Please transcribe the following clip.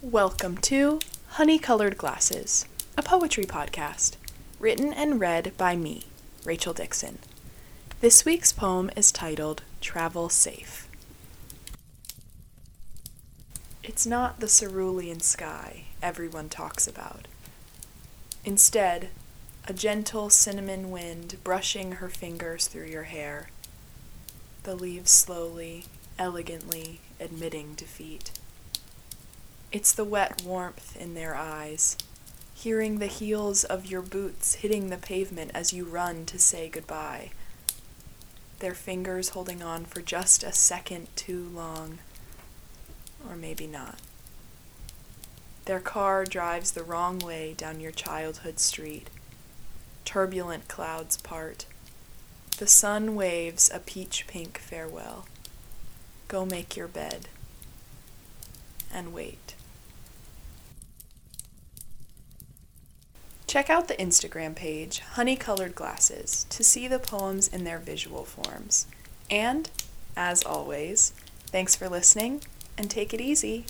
Welcome to Honey Colored Glasses, a poetry podcast, written and read by me, Rachel Dixon. This week's poem is titled Travel Safe. It's not the cerulean sky everyone talks about. Instead, a gentle cinnamon wind brushing her fingers through your hair, the leaves slowly, elegantly admitting defeat. It's the wet warmth in their eyes, hearing the heels of your boots hitting the pavement as you run to say goodbye. Their fingers holding on for just a second too long, or maybe not. Their car drives the wrong way down your childhood street. Turbulent clouds part. The sun waves a peach pink farewell. Go make your bed and wait. Check out the Instagram page, Honey Colored Glasses, to see the poems in their visual forms. And, as always, thanks for listening and take it easy.